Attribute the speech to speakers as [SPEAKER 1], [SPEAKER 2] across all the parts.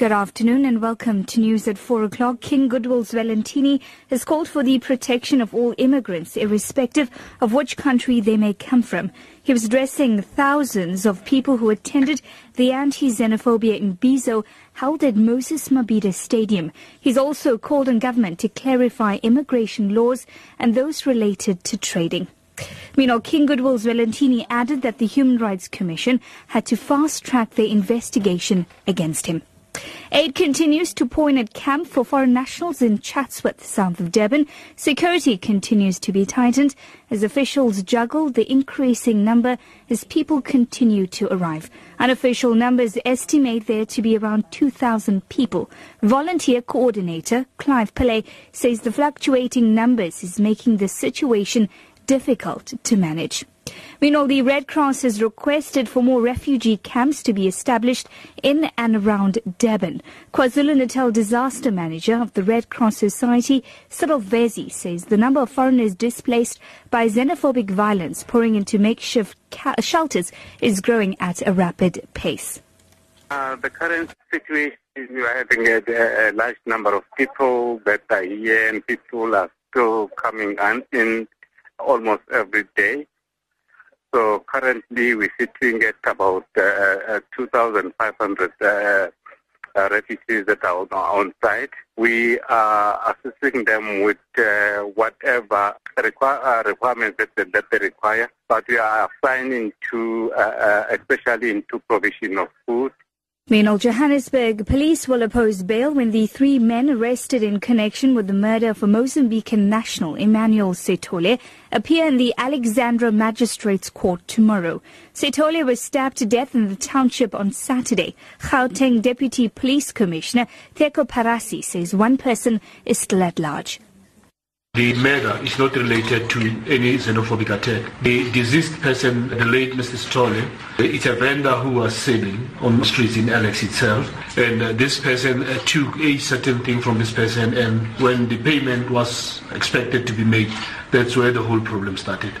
[SPEAKER 1] Good afternoon and welcome to news at 4 o'clock. King Goodwill Zwelithini has called for the protection of all immigrants, irrespective of which country they may come from. He was addressing thousands of people who attended the anti-xenophobia Imbizo held at Moses Mabhida Stadium. He's also called on government to clarify immigration laws and those related to trading. Meanwhile, King Goodwill Zwelithini added that the Human Rights Commission had to fast-track their investigation against him. Aid continues to point at camp for foreign nationals in Chatsworth, south of Durban. Security continues to be tightened as officials juggle the increasing number as people continue to arrive. Unofficial numbers estimate there to be around 2,000 people. Volunteer coordinator Clive Pillay says the fluctuating numbers is making the situation difficult to manage. Meanwhile, the Red Cross has requested for more refugee camps to be established in and around Durban. KwaZulu-Natal disaster manager of the Red Cross Society, Cyril Vezi, says the number of foreigners displaced by xenophobic violence pouring into makeshift shelters is growing at a rapid pace.
[SPEAKER 2] Uh, the current situation is we are having a, a, large number of people that are here and people are still coming in almost every day. So currently we're sitting at about uh, uh 2,500 uh, uh, refugees that are on site. We are assisting them with uh, whatever require, uh, requirements that, that they require, but we are assigning to, especially into provision of food,
[SPEAKER 1] Meanwhile, Johannesburg police will oppose bail when the three men arrested in connection with the murder of a Mozambican national, Emmanuel Sithole, appear in the Alexandra Magistrates Court tomorrow. Sithole was stabbed to death in the township on Saturday. Gauteng Deputy Police Commissioner Theko Parasi says one person is still at large.
[SPEAKER 3] The murder is not related to any xenophobic attack. The deceased person, the late Mr. Sithole, it's a vendor who was selling on the streets in Alex itself. And uh, this person uh, took a certain thing from this person, and when the payment was expected to be made, that's where the whole problem started.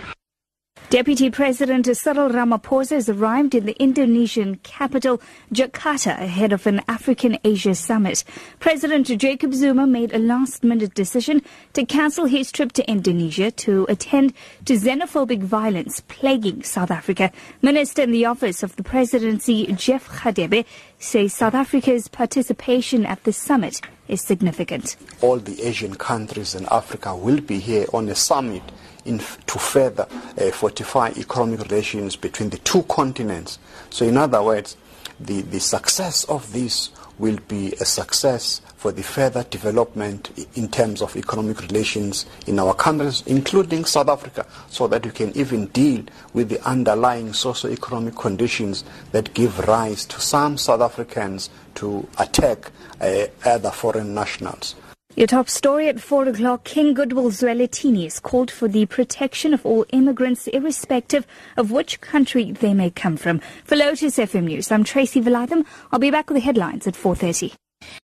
[SPEAKER 1] Deputy President Cyril Ramaphosa has arrived in the Indonesian capital, Jakarta, ahead of an African Asia summit. President Jacob Zuma made a last minute decision to cancel his trip to Indonesia to attend to xenophobic violence plaguing South Africa. Minister in the office of the presidency, Jeff Radebe, says South Africa's participation at the summit is significant.
[SPEAKER 4] All the Asian countries in Africa will be here on a summit in, to further uh, fortify economic relations between the two continents. So, in other words, the, the success of this will be a success for the further development in terms of economic relations in our countries, including South Africa, so that we can even deal with the underlying socio-economic conditions that give rise to some South Africans to attack uh, other foreign nationals.
[SPEAKER 1] Your top story at 4 o'clock, King Goodwill Zwelithini has called for the protection of all immigrants irrespective of which country they may come from. For Lotus FM News, I'm Tracy Valaydham. I'll be back with the headlines at 4.30.